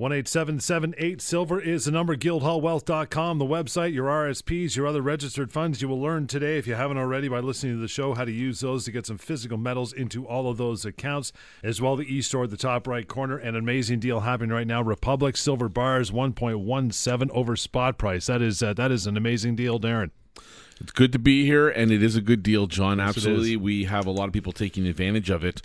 18778 Silver is the number, guildhallwealth.com, the website, your RSPs, your other registered funds. You will learn today, if you haven't already, by listening to the show, how to use those to get some physical metals into all of those accounts, as well the e store, at the top right corner. An amazing deal happening right now. Republic Silver Bars, 1.17 over spot price. That is, uh, that is an amazing deal, Darren. It's good to be here, and it is a good deal, John. Yes, Absolutely. We have a lot of people taking advantage of it.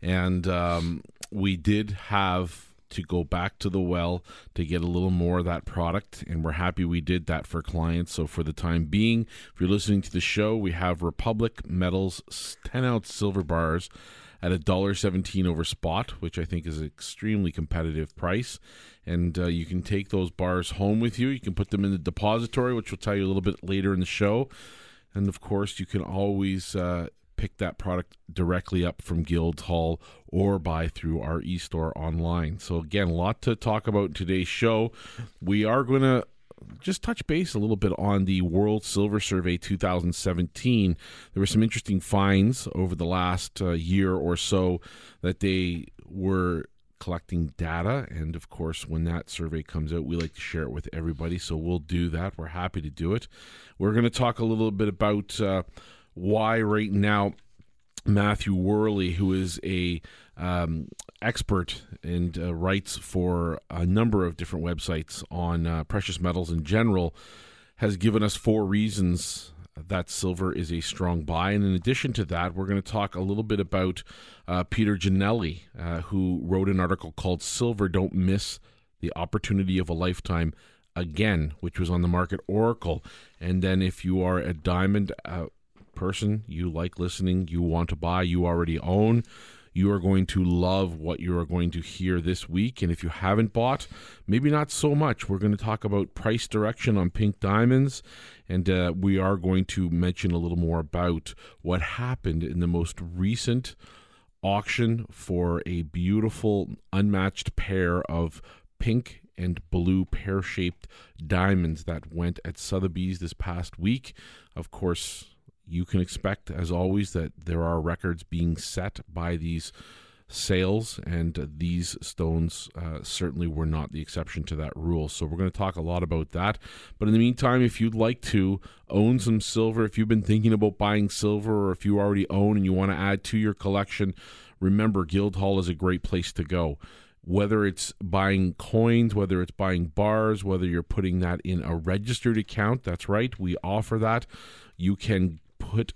And um, we did have to go back to the well to get a little more of that product. And we're happy we did that for clients. So, for the time being, if you're listening to the show, we have Republic Metals 10 ounce silver bars at a dollar seventeen over spot, which I think is an extremely competitive price. And uh, you can take those bars home with you. You can put them in the depository, which we'll tell you a little bit later in the show. And of course, you can always uh, pick that product directly up from Guildhall or buy through our e-store online. So again, a lot to talk about in today's show. We are going to just touch base a little bit on the World Silver Survey 2017. There were some interesting finds over the last uh, year or so that they were collecting data and of course when that survey comes out we like to share it with everybody so we'll do that we're happy to do it we're going to talk a little bit about uh, why right now Matthew Worley, who is a um, expert and uh, writes for a number of different websites on uh, precious metals in general, has given us four reasons that silver is a strong buy. And in addition to that, we're going to talk a little bit about uh, Peter Janelli, uh, who wrote an article called "Silver Don't Miss the Opportunity of a Lifetime." Again, which was on the market Oracle, and then if you are a diamond uh, person, you like listening, you want to buy, you already own, you are going to love what you are going to hear this week. And if you haven't bought, maybe not so much. We're going to talk about price direction on pink diamonds, and uh, we are going to mention a little more about what happened in the most recent auction for a beautiful, unmatched pair of pink and blue pear shaped diamonds that went at Sotheby's this past week. Of course, you can expect, as always, that there are records being set by these sales, and these stones uh, certainly were not the exception to that rule. So, we're going to talk a lot about that. But in the meantime, if you'd like to own some silver, if you've been thinking about buying silver, or if you already own and you want to add to your collection, remember Guildhall is a great place to go whether it's buying coins, whether it's buying bars, whether you're putting that in a registered account. That's right, we offer that. You can put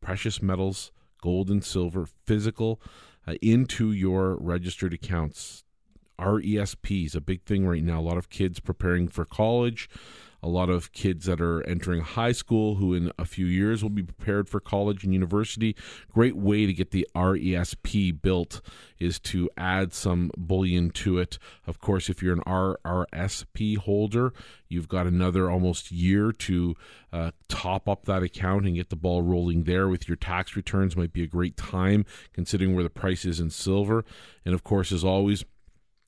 precious metals, gold and silver, physical, uh, into your registered accounts. RESP is a big thing right now. A lot of kids preparing for college, a lot of kids that are entering high school who in a few years will be prepared for college and university. Great way to get the RESP built is to add some bullion to it. Of course, if you're an RRSP holder, you've got another almost year to uh, top up that account and get the ball rolling there with your tax returns. Might be a great time considering where the price is in silver. And of course, as always,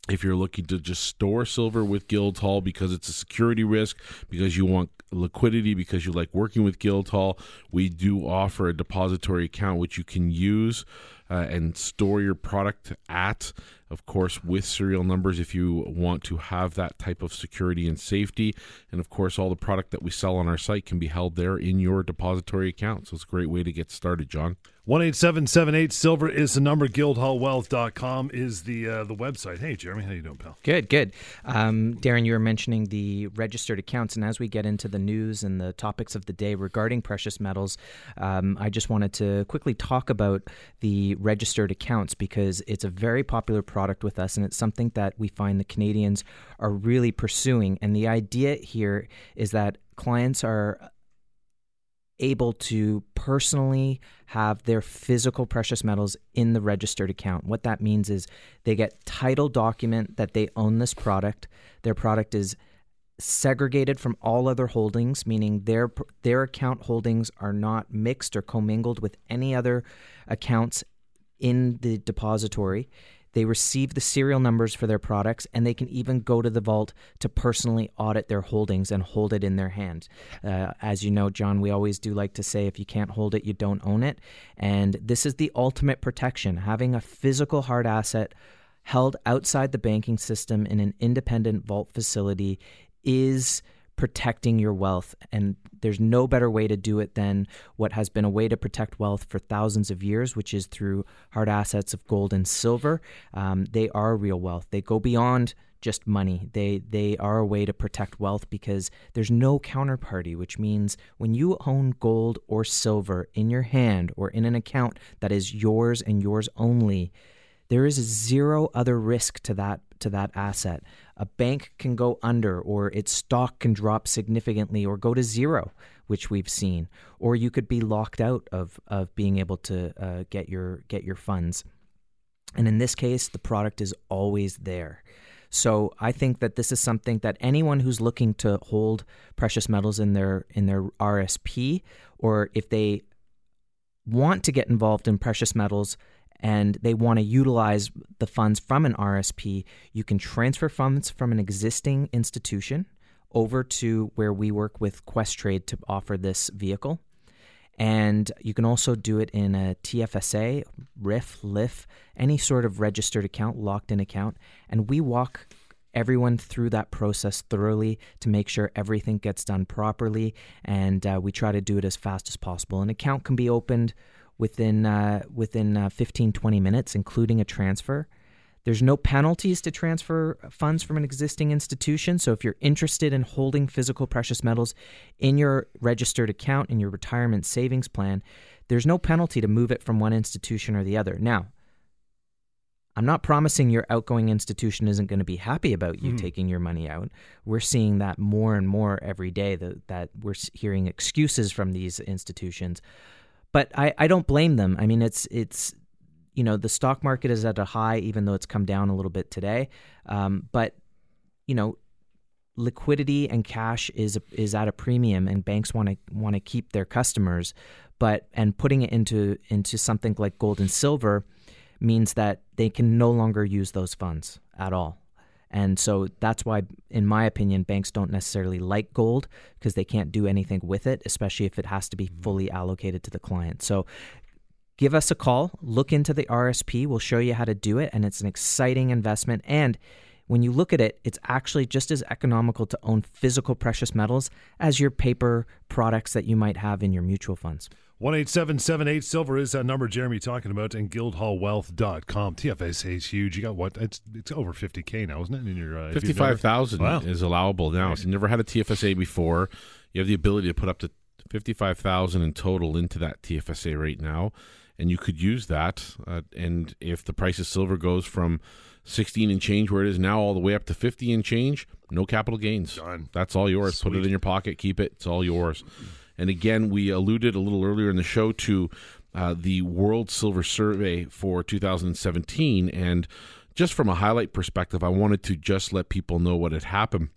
if you're looking to just store silver with Guildhall because it's a security risk, because you want liquidity, because you like working with Guildhall, we do offer a depository account which you can use uh, and store your product at. Of course, with serial numbers if you want to have that type of security and safety. And of course, all the product that we sell on our site can be held there in your depository account. So it's a great way to get started, John. 18778 Silver is the number. Guildhallwealth.com is the uh, the website. Hey, Jeremy, how you doing, pal? Good, good. Um, Darren, you were mentioning the registered accounts, and as we get into the news and the topics of the day regarding precious metals, um, I just wanted to quickly talk about the registered accounts because it's a very popular product with us, and it's something that we find the Canadians are really pursuing. And the idea here is that clients are able to personally have their physical precious metals in the registered account. What that means is they get title document that they own this product. Their product is segregated from all other holdings, meaning their their account holdings are not mixed or commingled with any other accounts in the depository. They receive the serial numbers for their products, and they can even go to the vault to personally audit their holdings and hold it in their hand. Uh, as you know, John, we always do like to say if you can't hold it, you don't own it. And this is the ultimate protection. Having a physical hard asset held outside the banking system in an independent vault facility is protecting your wealth. And there's no better way to do it than what has been a way to protect wealth for thousands of years, which is through hard assets of gold and silver. Um, they are real wealth. They go beyond just money. They they are a way to protect wealth because there's no counterparty, which means when you own gold or silver in your hand or in an account that is yours and yours only, there is zero other risk to that to that asset. A bank can go under or its stock can drop significantly or go to zero, which we've seen, or you could be locked out of of being able to uh, get your get your funds. And in this case, the product is always there. So I think that this is something that anyone who's looking to hold precious metals in their in their RSP or if they want to get involved in precious metals and they want to utilize the funds from an RSP, you can transfer funds from an existing institution over to where we work with Questrade to offer this vehicle. And you can also do it in a TFSA, RIF, LIF, any sort of registered account, locked in account. And we walk everyone through that process thoroughly to make sure everything gets done properly. And uh, we try to do it as fast as possible. An account can be opened within, uh, within uh, 15, 20 minutes, including a transfer. There's no penalties to transfer funds from an existing institution. So if you're interested in holding physical precious metals in your registered account in your retirement savings plan, there's no penalty to move it from one institution or the other. Now, I'm not promising your outgoing institution isn't going to be happy about you mm. taking your money out. We're seeing that more and more every day that, that we're hearing excuses from these institutions. But I, I don't blame them. I mean, it's it's you know the stock market is at a high, even though it's come down a little bit today. Um, but you know, liquidity and cash is is at a premium, and banks want to want to keep their customers. But and putting it into into something like gold and silver means that they can no longer use those funds at all. And so that's why, in my opinion, banks don't necessarily like gold because they can't do anything with it, especially if it has to be mm-hmm. fully allocated to the client. So give us a call, look into the RSP. We'll show you how to do it. And it's an exciting investment. And when you look at it, it's actually just as economical to own physical precious metals as your paper products that you might have in your mutual funds. One eight seven seven eight silver is that number Jeremy talking about, and guildhallwealth.com. TFSA is huge. You got what? It's it's over 50K now, isn't it? In your uh, 55,000 wow. is allowable now. So you never had a TFSA before. You have the ability to put up to 55,000 in total into that TFSA right now and you could use that. Uh, and if the price of silver goes from 16 and change where it is now all the way up to 50 and change, no capital gains. Done. That's all yours. Sweet. Put it in your pocket, keep it. It's all yours. And again, we alluded a little earlier in the show to uh, the World Silver Survey for 2017. And just from a highlight perspective, I wanted to just let people know what had happened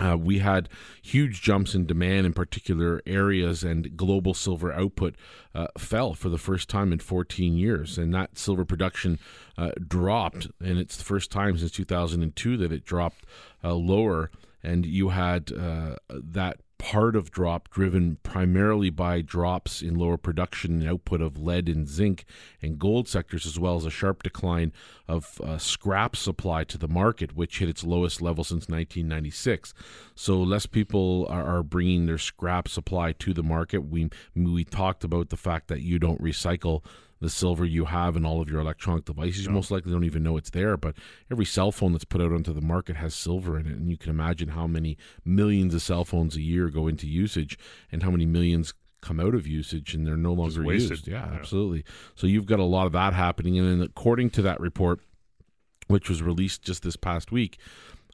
uh, we had huge jumps in demand in particular areas, and global silver output uh, fell for the first time in 14 years. And that silver production uh, dropped, and it's the first time since 2002 that it dropped uh, lower. And you had uh, that part of drop driven primarily by drops in lower production and output of lead and zinc and gold sectors, as well as a sharp decline of uh, scrap supply to the market, which hit its lowest level since 1996. So less people are, are bringing their scrap supply to the market. We we talked about the fact that you don't recycle the silver you have in all of your electronic devices. You most likely don't even know it's there, but every cell phone that's put out onto the market has silver in it. And you can imagine how many millions of cell phones a year go into usage and how many millions come out of usage and they're no longer used. Yeah, yeah, absolutely. So you've got a lot of that happening. And then according to that report, which was released just this past week,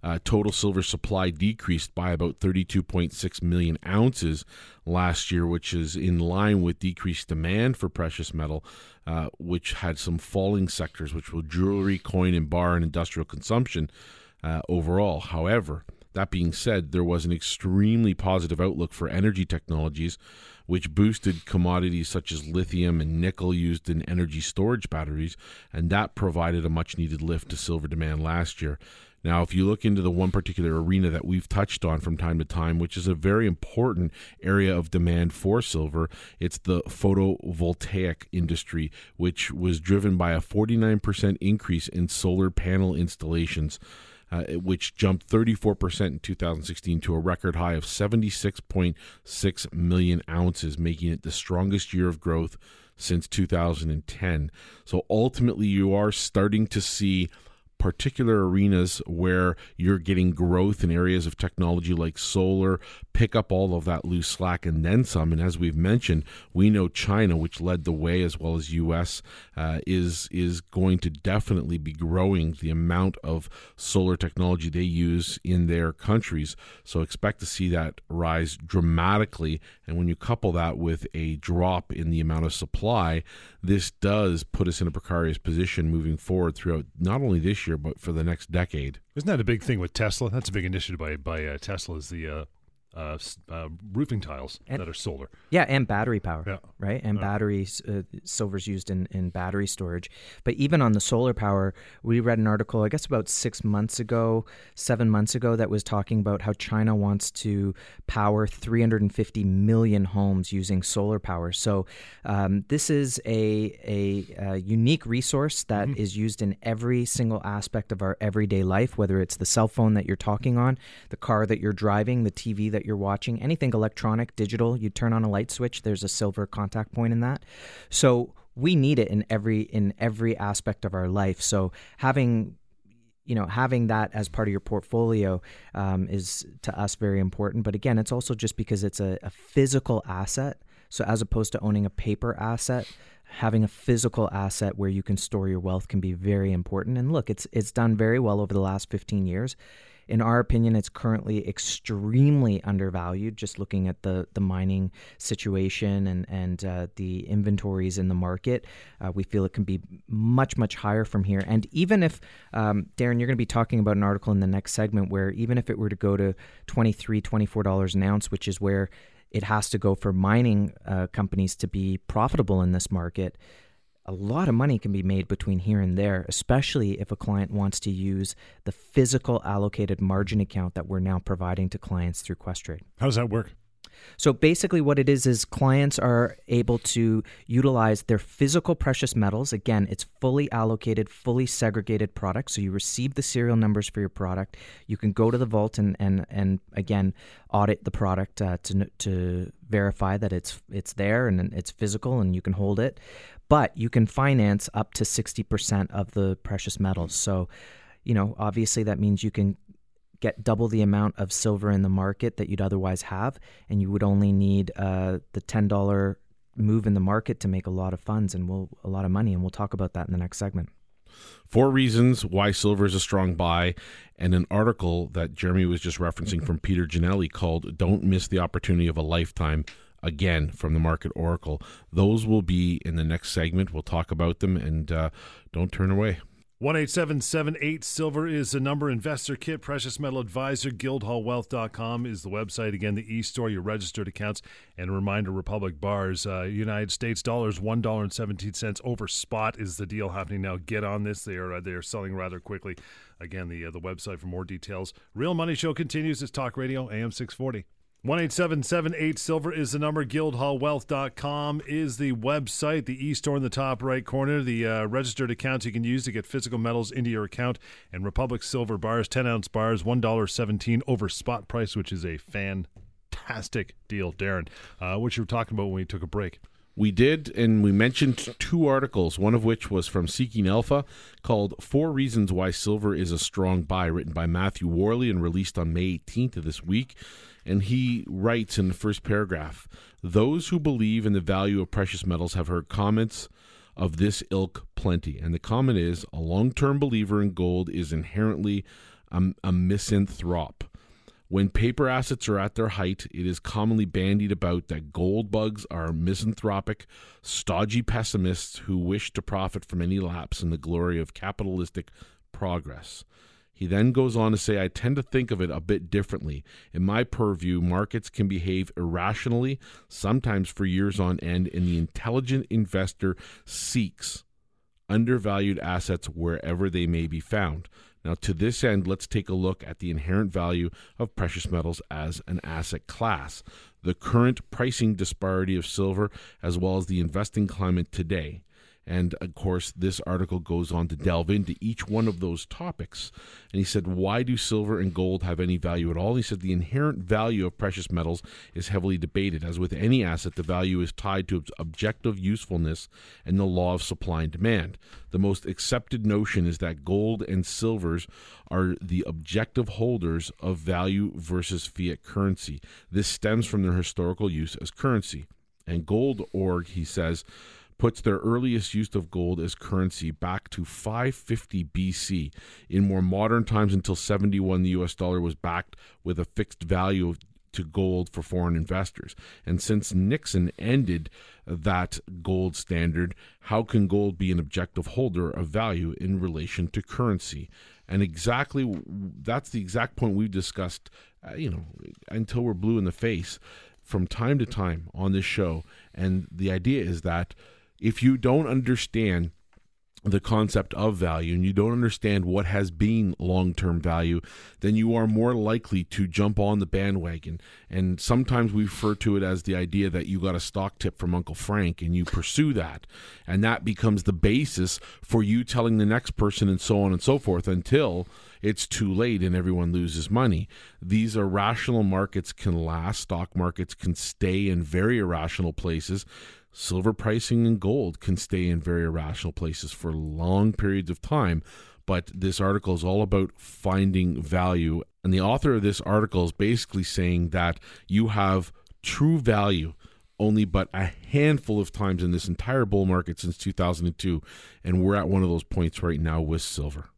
uh, total silver supply decreased by about 32.6 million ounces last year, which is in line with decreased demand for precious metal, uh, which had some falling sectors, which were jewelry, coin and bar, and industrial consumption uh, overall. However, That being said, there was an extremely positive outlook for energy technologies, which boosted commodities such as lithium and nickel used in energy storage batteries, and that provided a much needed lift to silver demand last year. Now, if you look into the one particular arena that we've touched on from time to time, which is a very important area of demand for silver, it's the photovoltaic industry, which was driven by a 49% increase in solar panel installations. Uh, which jumped 34% in 2016 to a record high of 76.6 million ounces, making it the strongest year of growth since 2010. So ultimately, you are starting to see particular arenas where you're getting growth in areas of technology like solar, pick up all of that loose slack and then some. And as we've mentioned, we know China, which led the way as well as U.S., uh, is is going to definitely be growing the amount of solar technology they use in their countries. So expect to see that rise dramatically. And when you couple that with a drop in the amount of supply, this does put us in a precarious position moving forward throughout not only this year but for the next decade. Isn't that a big thing with Tesla? That's a big initiative by by uh, Tesla. Is the uh, uh, uh, roofing tiles and, that are solar. Yeah, and battery power. Yeah. Right, and batteries. Uh, silver's used in in battery storage. But even on the solar power, we read an article, I guess about six months ago, seven months ago, that was talking about how China wants to power 350 million homes using solar power. So um, this is a, a, a unique resource that mm-hmm. is used in every single aspect of our everyday life, whether it's the cell phone that you're talking on, the car that you're driving, the TV that that you're watching, anything electronic, digital, you turn on a light switch, there's a silver contact point in that. So we need it in every in every aspect of our life. So having you know having that as part of your portfolio um, is to us very important. But again, it's also just because it's a, a physical asset. So as opposed to owning a paper asset, having a physical asset where you can store your wealth can be very important. And look, it's it's done very well over the last 15 years. In our opinion, it's currently extremely undervalued. Just looking at the the mining situation and and uh, the inventories in the market, uh, we feel it can be much much higher from here. And even if um, Darren, you're going to be talking about an article in the next segment where even if it were to go to 23 24 dollars an ounce, which is where it has to go for mining uh, companies to be profitable in this market a lot of money can be made between here and there, especially if a client wants to use the physical allocated margin account that we're now providing to clients through Questrade. How does that work? So basically, what it is is clients are able to utilize their physical precious metals. Again, it's fully allocated, fully segregated product. So you receive the serial numbers for your product. You can go to the vault and and and again audit the product uh, to to verify that it's it's there and it's physical and you can hold it but you can finance up to 60% of the precious metals. So, you know, obviously that means you can get double the amount of silver in the market that you'd otherwise have, and you would only need uh, the $10 move in the market to make a lot of funds and we'll, a lot of money. And we'll talk about that in the next segment. Four reasons why silver is a strong buy, and an article that Jeremy was just referencing from Peter Janelli called Don't Miss the Opportunity of a Lifetime again from the Market Oracle. Those will be in the next segment. We'll talk about them and uh, don't turn away. One eight seven seven eight silver is the number. Investor kit, precious metal advisor, guildhallwealth.com is the website. Again, the e store, your registered accounts, and a reminder Republic bars, uh, United States dollars, $1.17 over spot is the deal happening now. Get on this. They are, uh, they are selling rather quickly. Again, the, uh, the website for more details. Real Money Show continues. It's Talk Radio, AM 640. One eight seven seven eight silver is the number. Guildhallwealth.com is the website. The e store in the top right corner. The uh, registered accounts you can use to get physical metals into your account. And Republic Silver bars, 10 ounce bars, $1.17 over spot price, which is a fantastic deal. Darren, uh, what you were talking about when we took a break. We did, and we mentioned two articles, one of which was from Seeking Alpha called Four Reasons Why Silver is a Strong Buy, written by Matthew Worley and released on May 18th of this week. And he writes in the first paragraph Those who believe in the value of precious metals have heard comments of this ilk plenty. And the comment is a long term believer in gold is inherently a, a misanthrope. When paper assets are at their height, it is commonly bandied about that gold bugs are misanthropic, stodgy pessimists who wish to profit from any lapse in the glory of capitalistic progress. He then goes on to say, I tend to think of it a bit differently. In my purview, markets can behave irrationally, sometimes for years on end, and the intelligent investor seeks undervalued assets wherever they may be found. Now, to this end, let's take a look at the inherent value of precious metals as an asset class, the current pricing disparity of silver, as well as the investing climate today. And of course, this article goes on to delve into each one of those topics. And he said, Why do silver and gold have any value at all? He said, The inherent value of precious metals is heavily debated. As with any asset, the value is tied to its objective usefulness and the law of supply and demand. The most accepted notion is that gold and silvers are the objective holders of value versus fiat currency. This stems from their historical use as currency. And Gold Org, he says, puts their earliest use of gold as currency back to 550 BC. In more modern times, until 71, the US dollar was backed with a fixed value to gold for foreign investors. And since Nixon ended that gold standard, how can gold be an objective holder of value in relation to currency? And exactly that's the exact point we've discussed, uh, you know, until we're blue in the face from time to time on this show. And the idea is that if you don't understand the concept of value and you don't understand what has been long term value, then you are more likely to jump on the bandwagon. And sometimes we refer to it as the idea that you got a stock tip from Uncle Frank and you pursue that. And that becomes the basis for you telling the next person and so on and so forth until it's too late and everyone loses money. These irrational markets can last, stock markets can stay in very irrational places silver pricing and gold can stay in very irrational places for long periods of time. But this article is all about finding value. And the author of this article is basically saying that you have true value only but a handful of times in this entire bull market since 2002. And we're at one of those points right now with silver.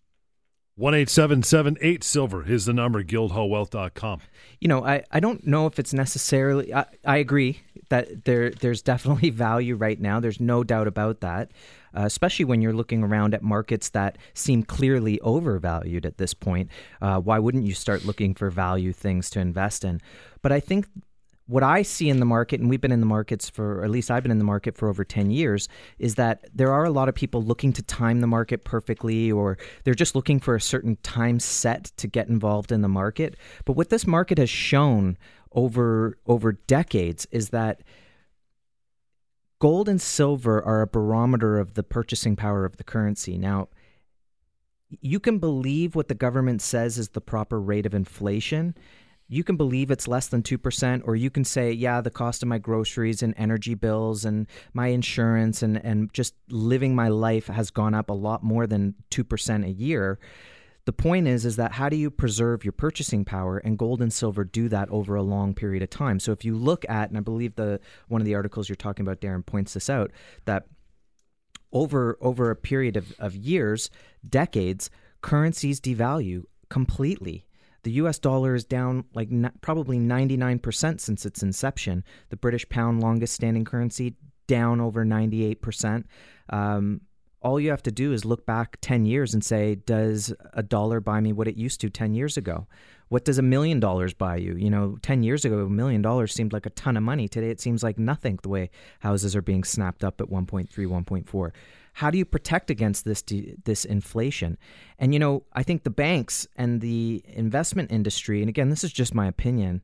One eight seven seven eight silver is the number, guildhallwealth.com. You know, I, I don't know if it's necessarily, I, I agree that there there's definitely value right now. There's no doubt about that, uh, especially when you're looking around at markets that seem clearly overvalued at this point. Uh, why wouldn't you start looking for value things to invest in? But I think what I see in the market, and we've been in the markets for, or at least I've been in the market for over 10 years, is that there are a lot of people looking to time the market perfectly, or they're just looking for a certain time set to get involved in the market. But what this market has shown over over decades is that gold and silver are a barometer of the purchasing power of the currency. Now, you can believe what the government says is the proper rate of inflation you can believe it's less than 2% or you can say yeah the cost of my groceries and energy bills and my insurance and, and just living my life has gone up a lot more than 2% a year. The point is is that how do you preserve your purchasing power? And gold and silver do that over a long period of time. So if you look at and i believe the one of the articles you're talking about darren points this out that over over a period of, of years decades currencies devalue completely the US dollar is down like n- probably 99% since its inception. The British pound, longest standing currency, down over 98%. Um, all you have to do is look back 10 years and say, does a dollar buy me what it used to 10 years ago? What does a million dollars buy you? You know, 10 years ago, a million dollars seemed like a ton of money. Today, it seems like nothing the way houses are being snapped up at 1.3, 1.4. How do you protect against this this inflation? And you know, I think the banks and the investment industry, and again, this is just my opinion,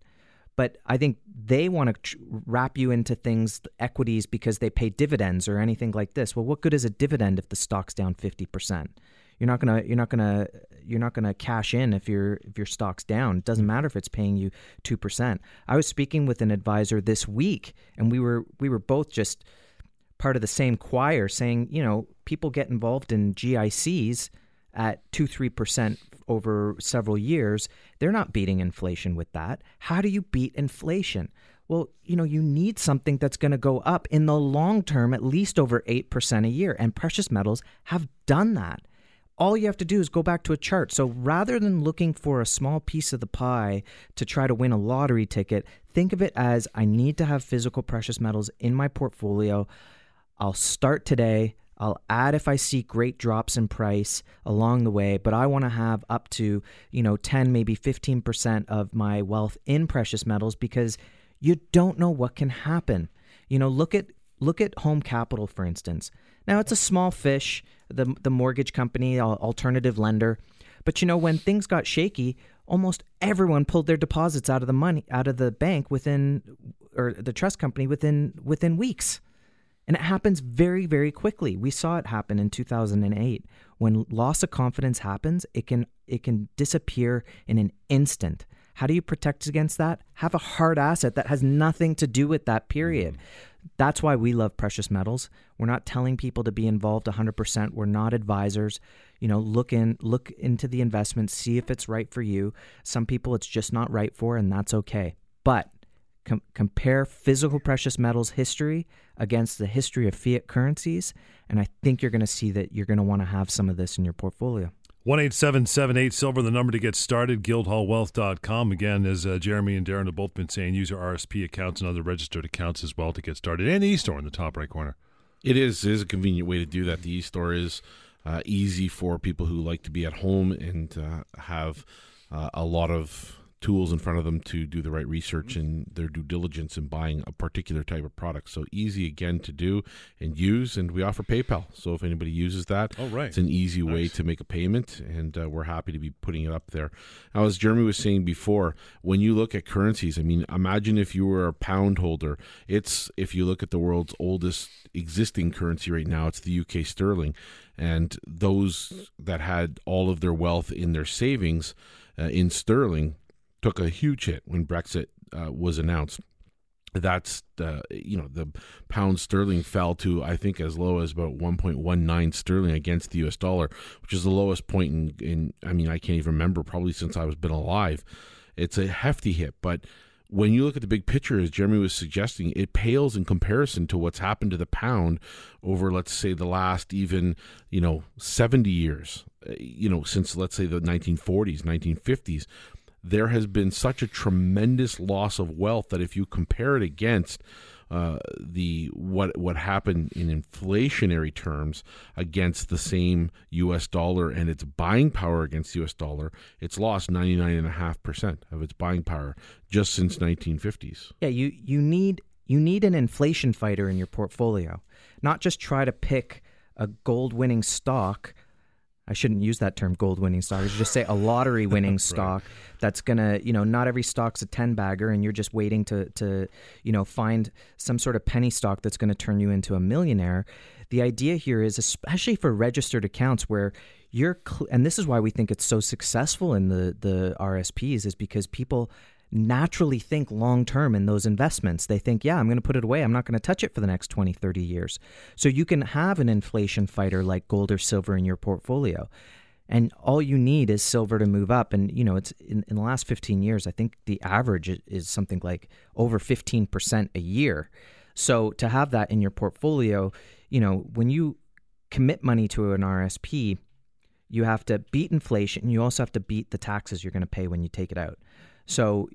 but I think they want to tr- wrap you into things, equities, because they pay dividends or anything like this. Well, what good is a dividend if the stock's down fifty percent? You're not gonna you're not gonna you're not gonna cash in if your if your stock's down. It doesn't matter if it's paying you two percent. I was speaking with an advisor this week, and we were we were both just part of the same choir saying, you know, people get involved in GICs at 2 3% over several years. They're not beating inflation with that. How do you beat inflation? Well, you know, you need something that's going to go up in the long term at least over 8% a year. And precious metals have done that. All you have to do is go back to a chart. So rather than looking for a small piece of the pie to try to win a lottery ticket, think of it as I need to have physical precious metals in my portfolio. I'll start today. I'll add if I see great drops in price along the way, but I want to have up to, you know, 10 maybe 15% of my wealth in precious metals because you don't know what can happen. You know, look at look at Home Capital for instance. Now it's a small fish, the the mortgage company, alternative lender, but you know when things got shaky, almost everyone pulled their deposits out of the money out of the bank within or the trust company within within weeks. And it happens very, very quickly. We saw it happen in 2008. When loss of confidence happens, it can it can disappear in an instant. How do you protect against that? Have a hard asset that has nothing to do with that period. Mm. That's why we love precious metals. We're not telling people to be involved 100%. We're not advisors. You know, look in look into the investment, see if it's right for you. Some people it's just not right for and that's okay. But com- compare physical precious metals history against the history of fiat currencies, and I think you're going to see that you're going to want to have some of this in your portfolio. One eight seven seven eight silver, the number to get started. Guildhallwealth.com. Again, as uh, Jeremy and Darren have both been saying, use your RSP accounts and other registered accounts as well to get started. And the e-store in the top right corner. It is is a convenient way to do that. The e-store is uh, easy for people who like to be at home and uh, have uh, a lot of tools in front of them to do the right research and their due diligence in buying a particular type of product. So easy again to do and use, and we offer PayPal. So if anybody uses that, oh, right. it's an easy nice. way to make a payment, and uh, we're happy to be putting it up there. Now, as Jeremy was saying before, when you look at currencies, I mean, imagine if you were a pound holder. It's if you look at the world's oldest existing currency right now, it's the UK sterling, and those that had all of their wealth in their savings uh, in sterling took a huge hit when Brexit uh, was announced. That's the you know the pound sterling fell to I think as low as about 1.19 sterling against the U.S. dollar, which is the lowest point in, in I mean I can't even remember probably since I was been alive. It's a hefty hit, but when you look at the big picture, as Jeremy was suggesting, it pales in comparison to what's happened to the pound over, let's say, the last even, you know, 70 years, uh, you know, since, let's say, the 1940s, 1950s there has been such a tremendous loss of wealth that if you compare it against uh, the what what happened in inflationary terms against the same U.S. dollar and its buying power against the U.S. dollar, it's lost ninety nine and a half percent of its buying power just since nineteen fifties. Yeah, you you need you need an inflation fighter in your portfolio, not just try to pick a gold winning stock I shouldn't use that term gold winning stock. I should just say a lottery winning right. stock that's gonna, you know, not every stock's a ten bagger and you're just waiting to to, you know, find some sort of penny stock that's gonna turn you into a millionaire. The idea here is especially for registered accounts where you're cl- and this is why we think it's so successful in the the RSPs is because people naturally think long term in those investments. They think, yeah, I'm going to put it away. I'm not going to touch it for the next 20, 30 years. So you can have an inflation fighter like gold or silver in your portfolio. And all you need is silver to move up. And, you know, it's in, in the last 15 years, I think the average is something like over 15% a year. So to have that in your portfolio, you know, when you commit money to an RSP, you have to beat inflation. You also have to beat the taxes you're going to pay when you take it out. So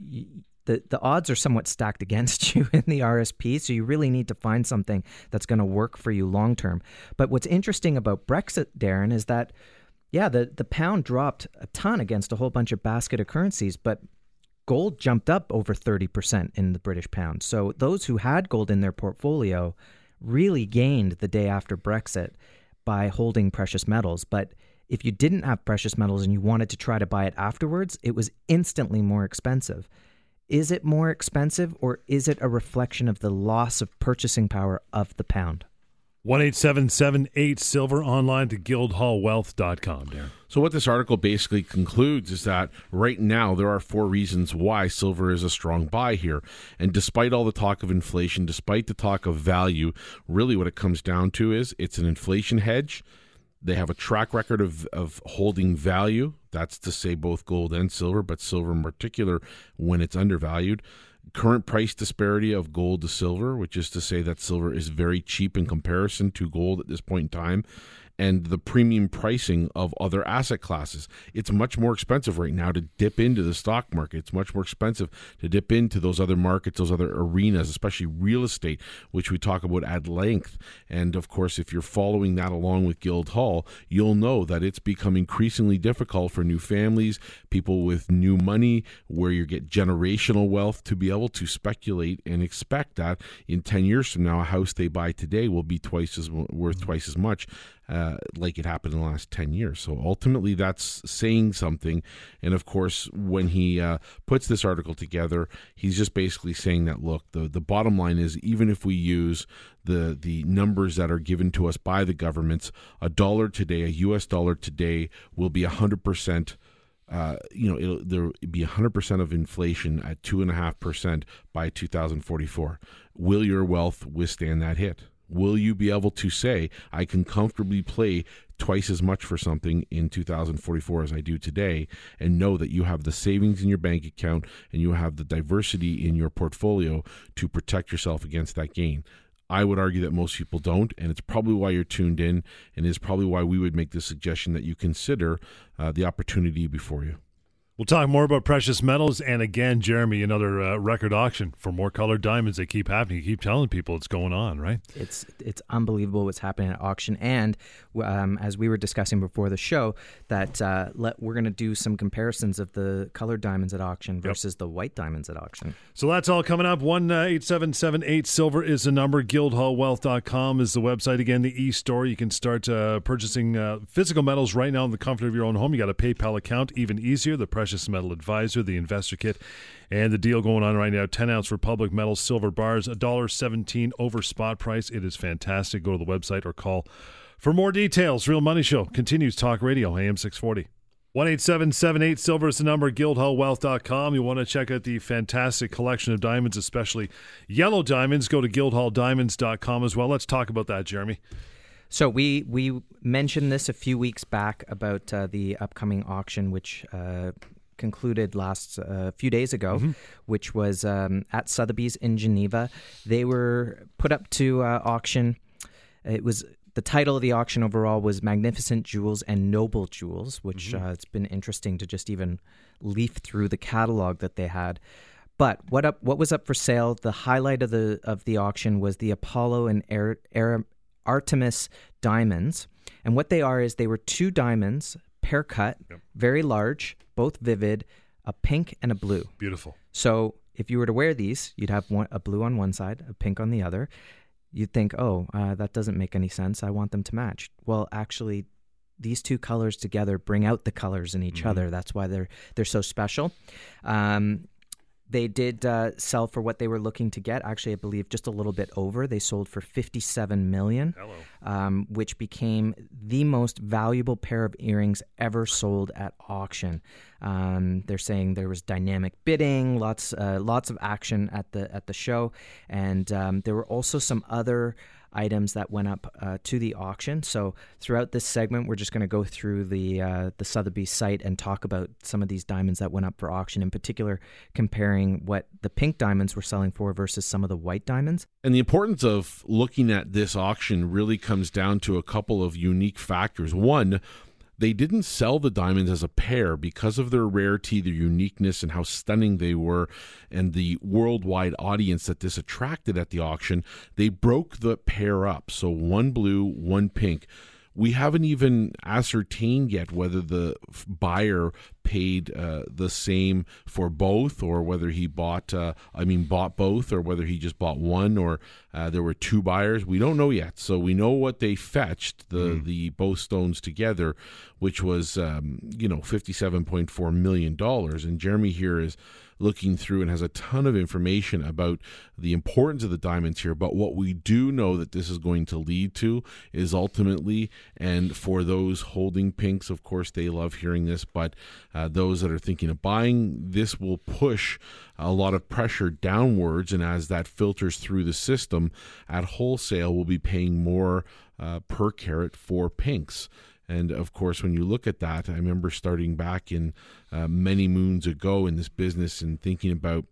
the the odds are somewhat stacked against you in the RSP. So you really need to find something that's going to work for you long term. But what's interesting about Brexit, Darren, is that yeah, the the pound dropped a ton against a whole bunch of basket of currencies, but gold jumped up over 30% in the British pound. So those who had gold in their portfolio really gained the day after Brexit by holding precious metals, but if you didn't have precious metals and you wanted to try to buy it afterwards, it was instantly more expensive. Is it more expensive or is it a reflection of the loss of purchasing power of the pound? One eight seven seven eight silver online to guildhallwealth.com, Darren. So what this article basically concludes is that right now there are four reasons why silver is a strong buy here. And despite all the talk of inflation, despite the talk of value, really what it comes down to is it's an inflation hedge they have a track record of, of holding value. That's to say both gold and silver, but silver in particular when it's undervalued. Current price disparity of gold to silver, which is to say that silver is very cheap in comparison to gold at this point in time. And the premium pricing of other asset classes. It's much more expensive right now to dip into the stock market. It's much more expensive to dip into those other markets, those other arenas, especially real estate, which we talk about at length. And of course, if you're following that along with Guildhall, you'll know that it's become increasingly difficult for new families, people with new money, where you get generational wealth to be able to speculate and expect that in 10 years from now, a house they buy today will be twice as worth twice as much uh, like it happened in the last 10 years. So ultimately, that's saying something. And of course, when he uh, puts this article together, he's just basically saying that look, the, the bottom line is even if we use the, the numbers that are given to us by the governments, a dollar today, a US dollar today, will be 100%. Uh, you know, it'll, there will be 100% of inflation at 2.5% by 2044. Will your wealth withstand that hit? Will you be able to say, I can comfortably play twice as much for something in 2044 as I do today, and know that you have the savings in your bank account and you have the diversity in your portfolio to protect yourself against that gain? I would argue that most people don't, and it's probably why you're tuned in, and is probably why we would make the suggestion that you consider uh, the opportunity before you. We'll talk more about precious metals and again, Jeremy, another uh, record auction for more colored diamonds. They keep happening. You keep telling people it's going on, right? It's it's unbelievable what's happening at auction. And um, as we were discussing before the show, that uh, let, we're going to do some comparisons of the colored diamonds at auction versus yep. the white diamonds at auction. So that's all coming up. One uh, eight seven seven eight silver is the number. Guildhallwealth.com is the website. Again, the e store. You can start uh, purchasing uh, physical metals right now in the comfort of your own home. You got a PayPal account, even easier. The Precious Metal Advisor, the investor kit, and the deal going on right now 10 ounce Republic Metal silver bars, $1.17 over spot price. It is fantastic. Go to the website or call for more details. Real Money Show continues Talk Radio, AM 640. 18778 Silver is the number, guildhallwealth.com. You want to check out the fantastic collection of diamonds, especially yellow diamonds. Go to guildhalldiamonds.com as well. Let's talk about that, Jeremy. So we we mentioned this a few weeks back about uh, the upcoming auction, which uh, concluded last a uh, few days ago, mm-hmm. which was um, at Sotheby's in Geneva. They were put up to uh, auction. It was the title of the auction overall was Magnificent Jewels and Noble Jewels, which mm-hmm. uh, it's been interesting to just even leaf through the catalog that they had. But what up? What was up for sale? The highlight of the of the auction was the Apollo and Air, Air, Artemis diamonds. And what they are is they were two diamonds, pear cut, yep. very large, both vivid, a pink and a blue. Beautiful. So if you were to wear these, you'd have one, a blue on one side, a pink on the other. You'd think, oh, uh, that doesn't make any sense. I want them to match. Well, actually, these two colors together bring out the colors in each mm-hmm. other. That's why they're they're so special. Um, they did uh, sell for what they were looking to get. Actually, I believe just a little bit over. They sold for 57 million, um, which became the most valuable pair of earrings ever sold at auction. Um, they're saying there was dynamic bidding, lots, uh, lots of action at the at the show, and um, there were also some other items that went up uh, to the auction. So throughout this segment, we're just going to go through the uh, the Sotheby's site and talk about some of these diamonds that went up for auction. In particular, comparing what the pink diamonds were selling for versus some of the white diamonds. And the importance of looking at this auction really comes down to a couple of unique factors. One they didn't sell the diamonds as a pair because of their rarity, their uniqueness, and how stunning they were, and the worldwide audience that this attracted at the auction. They broke the pair up. So one blue, one pink we haven't even ascertained yet whether the buyer paid uh, the same for both or whether he bought uh, i mean bought both or whether he just bought one or uh, there were two buyers we don't know yet so we know what they fetched the mm. the both stones together which was um, you know 57.4 million dollars and jeremy here is looking through and has a ton of information about the importance of the diamonds here. But what we do know that this is going to lead to is ultimately, and for those holding pinks, of course, they love hearing this, but uh, those that are thinking of buying, this will push a lot of pressure downwards. And as that filters through the system at wholesale, we'll be paying more uh, per carat for pinks. And of course, when you look at that, I remember starting back in uh, many moons ago in this business and thinking about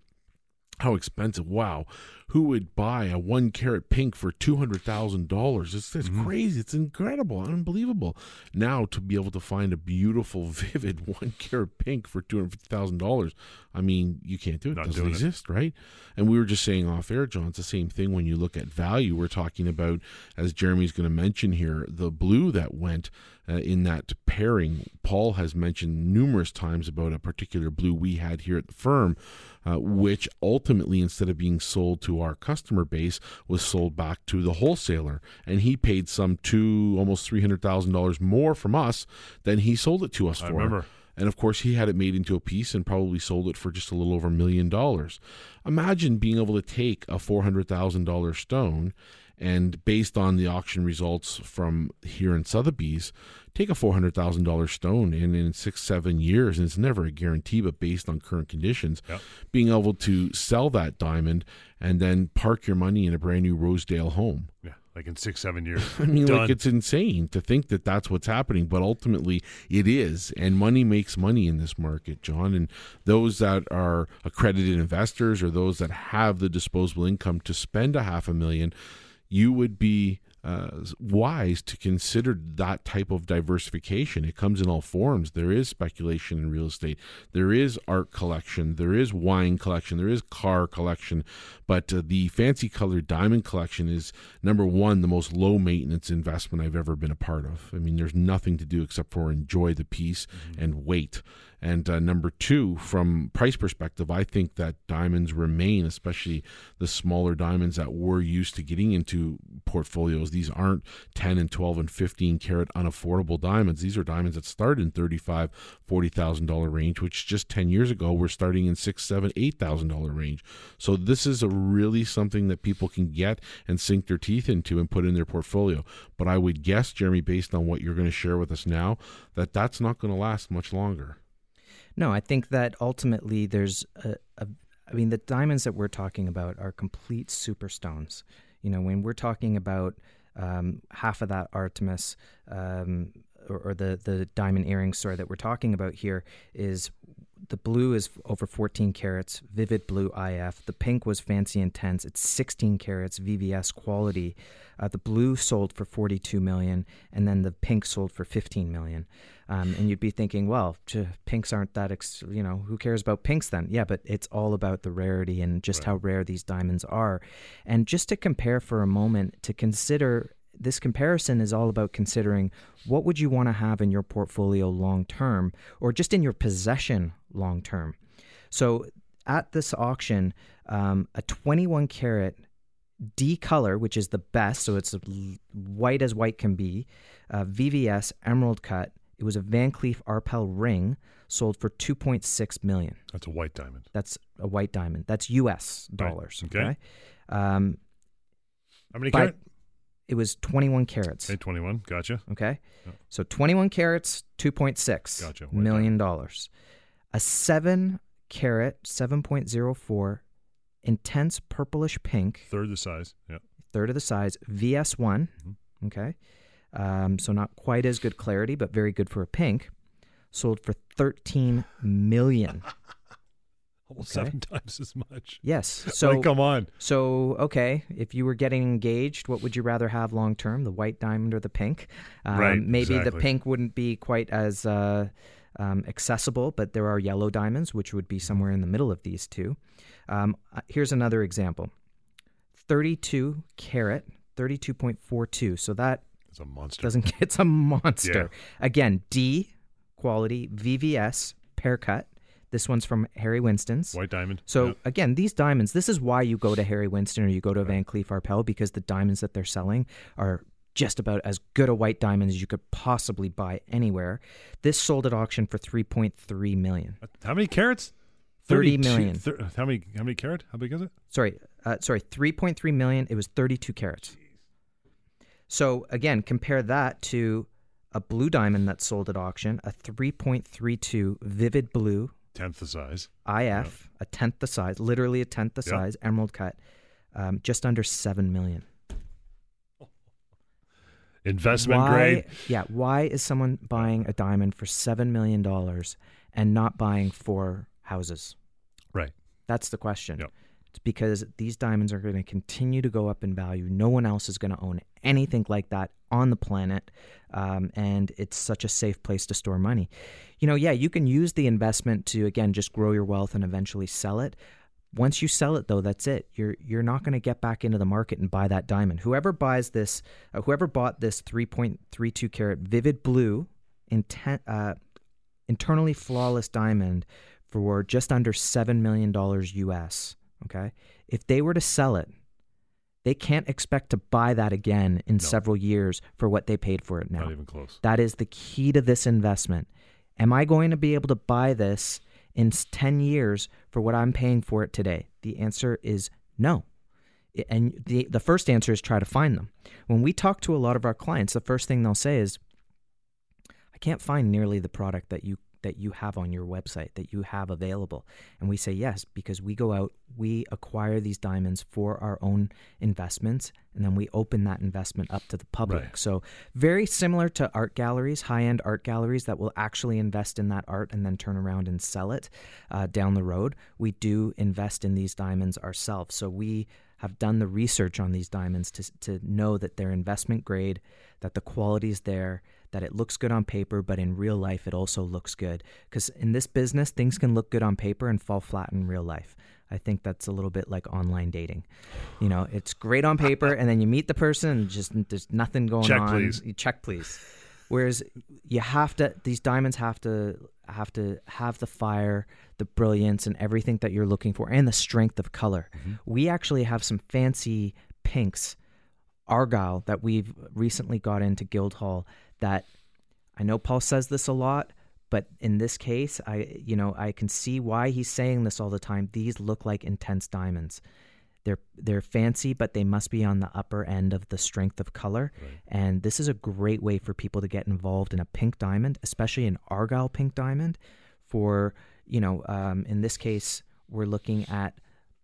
how expensive. Wow, who would buy a one carat pink for two hundred thousand dollars? It's, it's Mhm. crazy. It's incredible, unbelievable. Now to be able to find a beautiful, vivid one carat pink for two hundred fifty thousand dollars, I mean, you can't do it. Not it doesn't doing it. exist, right? And we were just saying off air, John. It's the same thing when you look at value. We're talking about, as Jeremy's going to mention here, the blue that went uh, in that pairing. Paul has mentioned numerous times about a particular blue we had here at the firm, uh, which ultimately, instead of being sold to our customer base, was sold back to the wholesaler, and he paid some two, almost three hundred thousand dollars more from us than he sold it to us I for. remember. And of course, he had it made into a piece and probably sold it for just a little over a million dollars. Imagine being able to take a $400,000 stone and, based on the auction results from here in Sotheby's, take a $400,000 stone and in six, seven years, and it's never a guarantee, but based on current conditions, Yep. being able to sell that diamond and then park your money in a brand new Rosedale home. Yeah, like in six, seven years. I mean, Done. like it's insane to think that that's what's happening, but ultimately it is. And money makes money in this market, John. And those that are accredited investors or those that have the disposable income to spend a half a million, you would be uh, wise to consider that type of diversification. It comes in all forms. There is speculation in real estate. There is art collection. There is wine collection. There is car collection. But uh, the fancy colored diamond collection is number one, the most low maintenance investment I've ever been a part of. I mean, there's nothing to do except for enjoy the piece and wait. And uh, number two, from price perspective, I think that diamonds remain, especially the smaller diamonds that we're used to getting into portfolios. These aren't 10 and 12 and 15 carat unaffordable diamonds. These are diamonds that start in 35, $40,000 range, which just 10 years ago were starting in six, seven, $8,000 range. So this is a really something that people can get and sink their teeth into and put in their portfolio. But I would guess, Jeremy, based on what you're going to share with us now, that that's not going to last much longer. No, I think that ultimately there's a, a I mean, the diamonds that we're talking about are complete superstones. You know, when we're talking about um, half of that Artemis um, or, or the the diamond earring, sorry, that we're talking about here is the blue is over 14 carats, vivid blue IF. The pink was fancy intense. It's 16 carats, VVS quality. Uh, the blue sold for 42 million, and then the pink sold for 15 million. Um, and you'd be thinking, well, pinks aren't that, ex- you know, who cares about pinks then? Yeah, but it's all about the rarity and just Right. how rare these diamonds are. And just to compare for a moment, to consider this comparison is all about considering what would you want to have in your portfolio long term or just in your possession long term. So at this auction, um, a 21 carat D color, which is the best, so it's white as white can be, uh, VVS emerald cut. It was a Van Cleef Arpel ring, sold for 2.6 million. That's a white diamond. That's a white diamond. That's U.S. Right. dollars. Okay. Okay. Um, How many By- carat? it was 21 carats. Okay, 21. Gotcha. Okay. So 21 carats, 2.6 Gotcha. White million dollars. A 7 carat, 7.04 intense purplish pink, Third the size. Yeah. third of the size, VS1. Mhm. Okay. Um, so not quite as good clarity, but very good for a pink. Sold for 13 million. Almost Okay. seven times as much. Yes. So like, come on. So, okay, if you were getting engaged, what would you rather have long term, the white diamond or the pink? Um, Right, Maybe the pink wouldn't be quite as uh, um, accessible, but there are yellow diamonds, which would be somewhere in the middle of these two. Um, uh, here's another example 32 carat, 32.42. So that It's a monster. doesn't it's a monster. Again, D quality, VVS, pear cut. This one's from Harry Winston's. White diamond. So Yeah. again, these diamonds, this is why you go to Harry Winston or you go to Van Cleef Arpels because the diamonds that they're selling are just about as good a white diamond as you could possibly buy anywhere. This sold at auction for 3.3 million. How many carats? 30 million. thir- how many? How many carat? How big is it? Sorry, uh, sorry, 3.3 million. It was 32 carats. So again, compare that to a blue diamond that sold at auction, a 3.32 vivid blue Tenth the size. IF, a tenth the size, literally a tenth the Yeah. size, emerald cut, um, just under seven million. Investment why, grade. Yeah. Why is someone buying a diamond for seven million dollars and not buying four houses? Right. That's the question. Yep. It's because these diamonds are going to continue to go up in value. No one else is going to own anything like that on the planet. Um, and it's such a safe place to store money. You know, yeah, you can use the investment to, again, just grow your wealth and eventually sell it. Once you sell it, though, that's it. You're you're not going to get back into the market and buy that diamond. Whoever buys this, uh, whoever bought this 3.32 carat vivid blue, intent, uh, internally flawless diamond for just under seven million dollars US. Okay, if they were to sell it, they can't expect to buy that again in no. several years for what they paid for it now. Not even close. That is the key to this investment. Am I going to be able to buy this in 10 years for what I'm paying for it today? The answer is no. And the, the first answer is try to find them. When we talk to a lot of our clients, the first thing they'll say is, I can't find nearly the product that you that you have on your website that you have available. And we say yes because we go out we acquire these diamonds for our own investments and then we open that investment up to the public. Right. so very similar to art galleries high-end art galleries that will actually invest in that art and then turn around and sell it uh, down the road. We do invest in these diamonds ourselves. So we have done the research on these diamonds to, to know that they're investment grade that the quality is there that it looks good on paper, but in real life, it also looks good. Because in this business, things can look good on paper and fall flat in real life. I think that's a little bit like online dating. You know, it's great on paper, and then you meet the person, and just there's nothing going check, on. Please. You check, please. Whereas you have to, these diamonds have to have to have the fire, the brilliance, and everything that you're looking for, and the strength of color. Mm-hmm. We actually have some fancy pinks, argyle that we've recently got into Guildhall that I know Paul says this a lot, but in this case, I you know I can see why he's saying this all the time. These look like intense diamonds. They're they're fancy, but they must be on the upper end of the strength of color. Right. And this is a great way for people to get involved in a pink diamond, especially an argyle pink diamond. For you know, um, in this case, we're looking at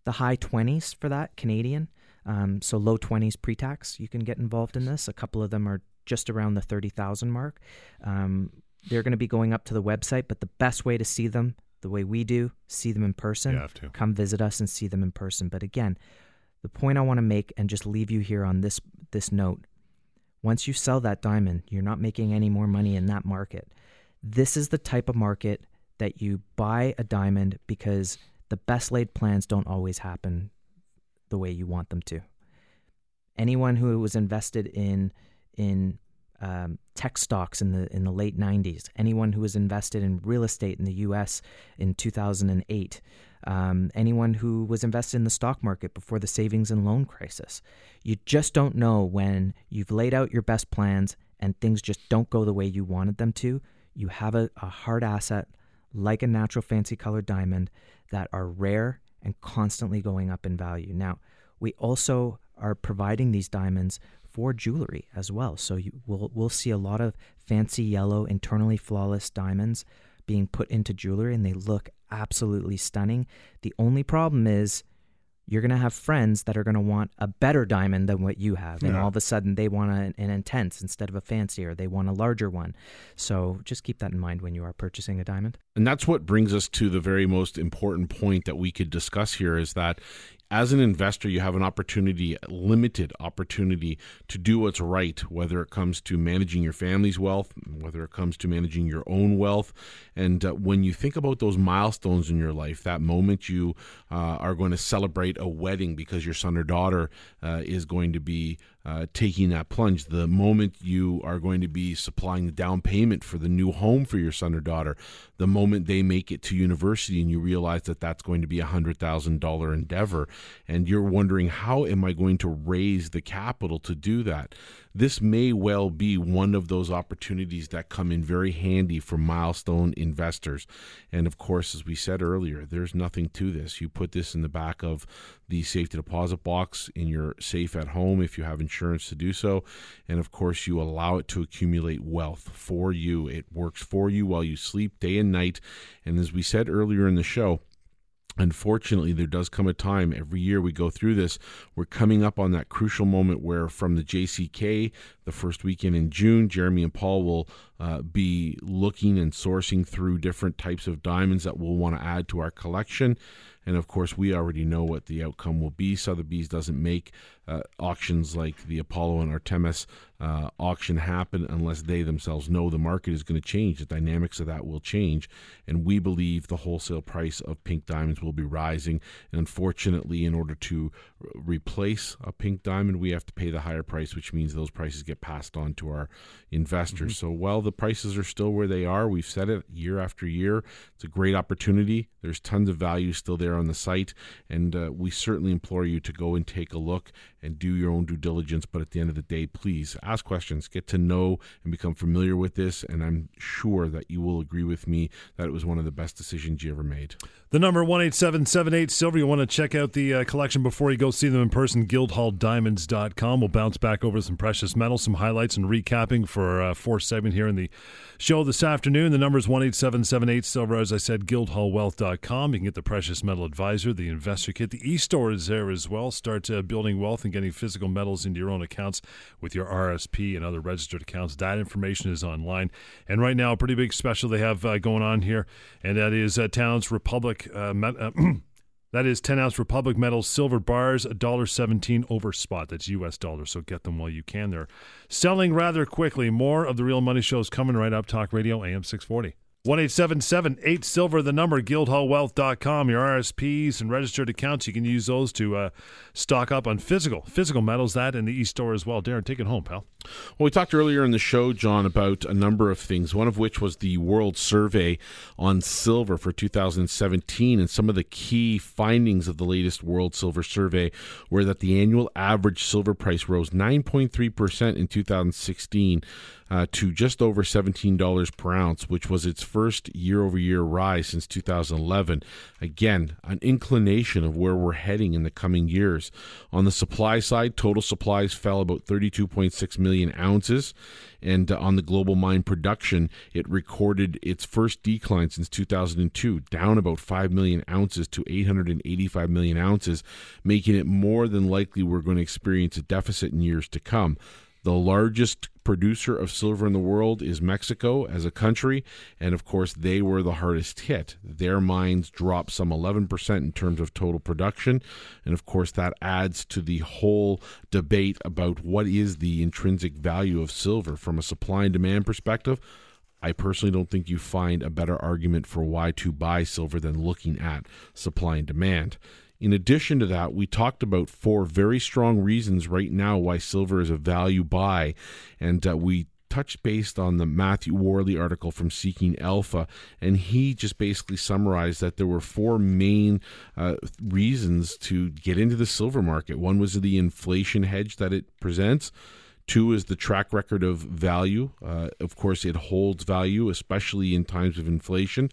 the high twenties for that Canadian. Um, so low twenties pre-tax. You can get involved in this. A couple of them are just around the 30,000 mark. Um, they're going to be going up to the website, but the best way to see them, the way we do, see them in person. You have to. Come visit us and see them in person. But again, the point I want to make and just leave you here on this this note. Once you sell that diamond, you're not making any more money in that market. This is the type of market that you buy a diamond because the best laid plans don't always happen the way you want them to. Anyone who was invested in in um, tech stocks in the in the late 90s. Anyone who was invested in real estate in the U.S. in 2008. Um, anyone who was invested in the stock market before the savings and loan crisis. You just don't know when you've laid out your best plans and things just don't go the way you wanted them to. You have a, a hard asset like a natural fancy colored diamond that are rare and constantly going up in value. Now, we also are providing these diamonds for jewelry as well. So you, we'll we'll see a lot of fancy yellow, internally flawless diamonds being put into jewelry, and they look absolutely stunning. The only problem is you're going to have friends that are going to want a better diamond than what you have. And yeah. all of a sudden they want an intense instead of a fancier. They want a larger one. So just keep that in mind when you are purchasing a diamond. And that's what brings us to the very most important point that we could discuss here is that as an investor, you have an opportunity, limited opportunity to do what's right, whether it comes to managing your family's wealth, whether it comes to managing your own wealth. And uh, when you think about those milestones in your life, that moment you uh, are going to celebrate a wedding because your son or daughter uh, is going to be uh, taking that plunge, the moment you are going to be supplying the down payment for the new home for your son or daughter, the moment they make it to university and you realize that that's going to be a hundred thousand dollar endeavor, and you're wondering how am I going to raise the capital to do that? This may well be one of those opportunities that come in very handy for milestone investors. And of course, as we said earlier, there's nothing to this. You put this in the back of the safety deposit box in your safe at home if you have insurance to do so. And of course, you allow it to accumulate wealth for you. It works for you while you sleep day and night. And as we said earlier in the show, Unfortunately, there does come a time every year we go through this. We're coming up on that crucial moment where, from the JCK, the first weekend in June, Jeremy and Paul will uh, be looking and sourcing through different types of diamonds that we'll want to add to our collection. And of course, we already know what the outcome will be. Sotheby's doesn't make uh, auctions like the Apollo and Artemis uh, auction happen unless they themselves know the market is going to change. The dynamics of that will change. And we believe the wholesale price of pink diamonds will be rising. And unfortunately, in order to replace a pink diamond, we have to pay the higher price, which means those prices get passed on to our investors. Mm-hmm. So while the prices are still where they are, we've said it year after year, it's a great opportunity. There's tons of value still there on the site. And uh, we certainly implore you to go and take a look and do your own due diligence. But at the end of the day, please ask questions, get to know and become familiar with this. And I'm sure that you will agree with me that it was one of the best decisions you ever made. The number 18778 Silver. You want to check out the uh, collection before you go see them in person, guildhalldiamonds.com. We'll bounce back over some precious metals, some highlights, and recapping for uh, fourth segment here in the show this afternoon. The number is 18778 Silver. As I said, guildhallwealth.com. You can get the precious metal advisor, the investor kit. The e store is there as well. Start uh, building wealth and getting physical metals into your own accounts with your RSP and other registered accounts. That information is online. And right now, a pretty big special they have uh, going on here, and that is uh, Talents Republic. Uh, met, uh, that is 10 ounce Republic metals silver bars, $1.17 over spot. That's US dollars, so get them while you can. They're selling rather quickly. More of the Real Money Show is coming right up. Talk Radio AM 640. 1-877-8 silver the number guildhallwealth.com your RSPs and registered accounts. You can use those to uh, stock up on physical physical metals that in the e-store as well. Darren take it home pal. Well we talked earlier in the show John about a number of things one of which was the world survey on silver for 2017 and some of the key findings of the latest world silver survey were that the annual average silver price rose 9.3% in 2016 uh, to just over $17 per ounce, which was its first year over year rise since 2011. Again, an inclination of where we're heading in the coming years. On the supply side, total supplies fell about 32.6 million ounces. And uh, on the global mine production, it recorded its first decline since 2002, down about 5 million ounces to 885 million ounces, making it more than likely we're going to experience a deficit in years to come. The largest producer of silver in the world is Mexico as a country, and of course, they were the hardest hit. Their mines dropped some 11% in terms of total production, and of course, that adds to the whole debate about what is the intrinsic value of silver from a supply and demand perspective. I personally don't think you find a better argument for why to buy silver than looking at supply and demand. In addition to that, we talked about four very strong reasons right now why silver is a value buy, and uh, we touched based on the Matthew Worley article from Seeking Alpha, and he just basically summarized that there were four main uh, reasons to get into the silver market. One was the inflation hedge that it presents. Two is the track record of value. Uh, of course, it holds value, especially in times of inflation.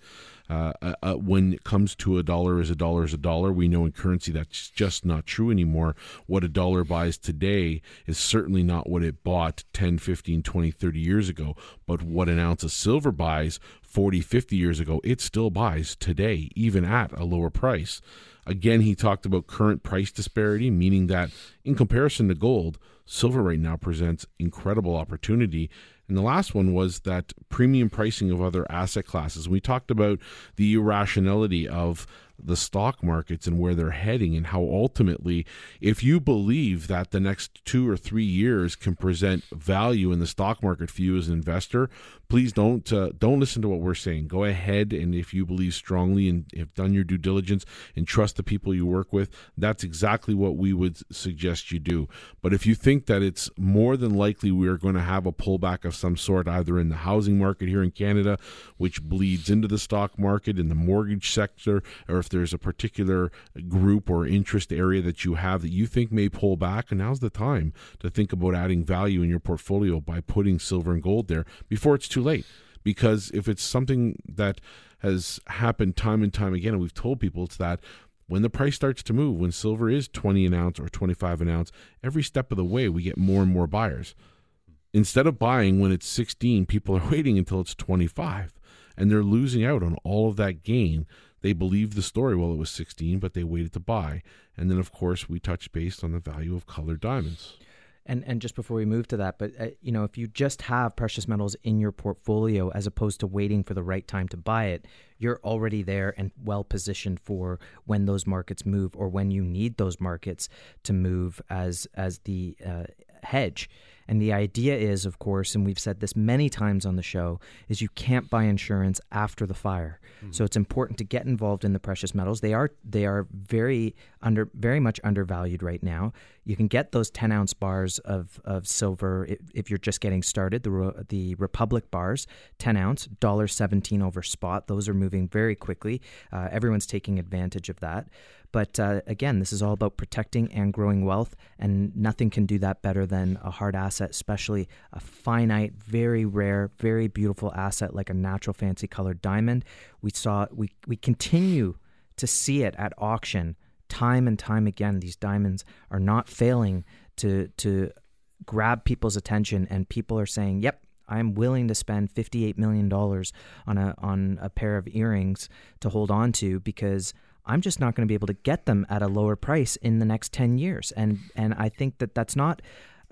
Uh, uh, uh, when it comes to a dollar is a dollar is a dollar, we know in currency that's just not true anymore. What a dollar buys today is certainly not what it bought 10, 15, 20, 30 years ago. But what an ounce of silver buys 40, 50 years ago, it still buys today, even at a lower price. Again, he talked about current price disparity, meaning that in comparison to gold, silver right now presents incredible opportunity and the last one was that premium pricing of other asset classes. We talked about the irrationality of the stock markets and where they're heading and how ultimately if you believe that the next 2 or 3 years can present value in the stock market for you as an investor please don't uh, don't listen to what we're saying. Go ahead and if you believe strongly and have done your due diligence and trust the people you work with that's exactly what we would suggest you do. But if you think that it's more than likely we are going to have a pullback of some sort either in the housing market here in Canada which bleeds into the stock market in the mortgage sector or if there's a particular group or interest area that you have that you think may pull back, and now's the time to think about adding value in your portfolio by putting silver and gold there before it's too late. Because if it's something that has happened time and time again, and we've told people it's that when the price starts to move, when silver is 20 an ounce or 25 an ounce, every step of the way we get more and more buyers. Instead of buying when it's 16, people are waiting until it's 25 and they're losing out on all of that gain they believed the story while it was 16, but they waited to buy. And then, of course, we touched based on the value of colored diamonds. And and just before we move to that, but uh, you know, if you just have precious metals in your portfolio as opposed to waiting for the right time to buy it, you're already there and well positioned for when those markets move or when you need those markets to move as as the uh, hedge. And the idea is, of course, and we've said this many times on the show, is you can't buy insurance after the fire. Mm-hmm. So it's important to get involved in the precious metals. They are they are very under very much undervalued right now. You can get those 10 ounce bars of, of silver if, if you're just getting started. The the Republic bars, 10 ounce, dollar 17 over spot. Those are moving very quickly. Uh, everyone's taking advantage of that. But uh, again, this is all about protecting and growing wealth, and nothing can do that better than a hard asset, especially a finite, very rare, very beautiful asset like a natural fancy colored diamond. We saw we we continue to see it at auction time and time again. These diamonds are not failing to to grab people's attention, and people are saying, "Yep, I'm willing to spend $58 million on a on a pair of earrings to hold on to because I'm just not going to be able to get them at a lower price in the next 10 years. And and I think that that's not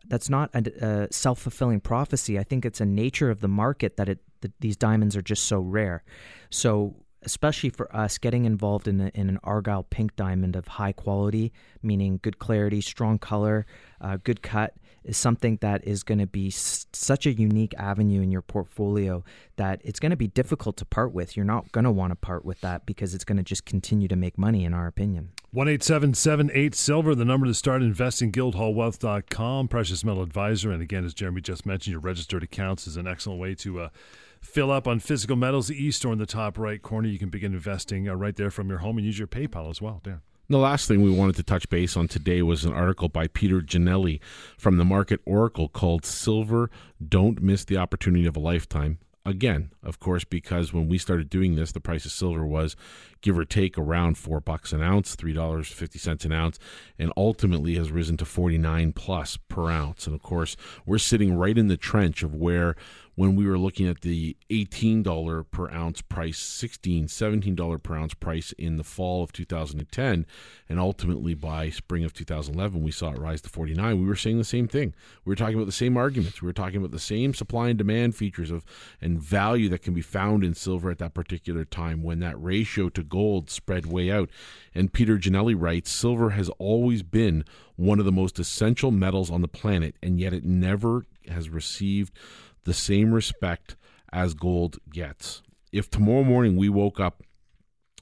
that's not a, a self-fulfilling prophecy. I think it's a nature of the market that it that these diamonds are just so rare. So especially for us getting involved in, a, in an argyle pink diamond of high quality meaning good clarity strong color uh, good cut is something that is going to be s- such a unique avenue in your portfolio that it's going to be difficult to part with. You're not going to want to part with that because it's going to just continue to make money, in our opinion. One eight seven seven eight silver, the number to start investing, guildhallwealth.com, precious metal advisor. And again, as Jeremy just mentioned, your registered accounts is an excellent way to uh, fill up on physical metals. The e-store in the top right corner, you can begin investing uh, right there from your home and use your PayPal as well. Darren. The last thing we wanted to touch base on today was an article by Peter Giannelli from the Market Oracle called Silver Don't Miss the Opportunity of a Lifetime. Again, of course, because when we started doing this, the price of silver was give or take around four bucks an ounce, three dollars fifty cents an ounce, and ultimately has risen to forty nine plus per ounce. And of course, we're sitting right in the trench of where when we were looking at the $18 per ounce price, $16, $17 per ounce price in the fall of 2010, and ultimately by spring of 2011, we saw it rise to 49. We were saying the same thing. We were talking about the same arguments. We were talking about the same supply and demand features of and value that can be found in silver at that particular time when that ratio to gold spread way out. And Peter Giannelli writes, silver has always been one of the most essential metals on the planet, and yet it never has received the same respect as gold gets. If tomorrow morning we woke up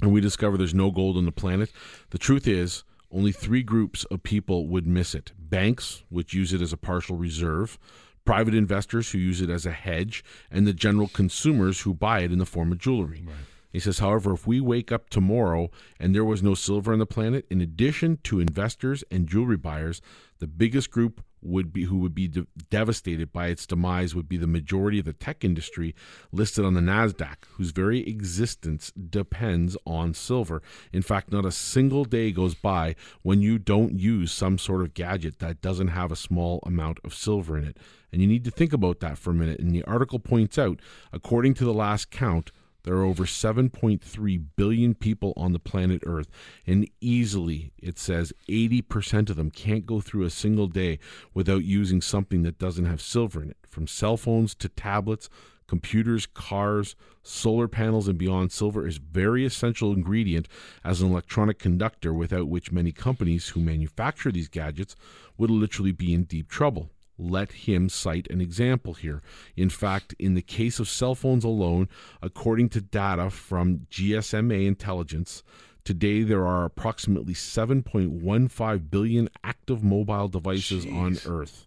and we discover there's no gold on the planet, the truth is only three groups of people would miss it banks, which use it as a partial reserve, private investors who use it as a hedge, and the general consumers who buy it in the form of jewelry. Right. He says, however, if we wake up tomorrow and there was no silver on the planet, in addition to investors and jewelry buyers, the biggest group would be who would be de- devastated by its demise would be the majority of the tech industry listed on the Nasdaq whose very existence depends on silver. In fact not a single day goes by when you don't use some sort of gadget that doesn't have a small amount of silver in it. And you need to think about that for a minute. And the article points out according to the last count there are over 7.3 billion people on the planet Earth, and easily, it says, 80% of them can't go through a single day without using something that doesn't have silver in it. From cell phones to tablets, computers, cars, solar panels, and beyond, silver is a very essential ingredient as an electronic conductor without which many companies who manufacture these gadgets would literally be in deep trouble let him cite an example here. In fact, in the case of cell phones alone, according to data from GSMA Intelligence, today there are approximately 7.15 billion active mobile devices Jeez. on Earth.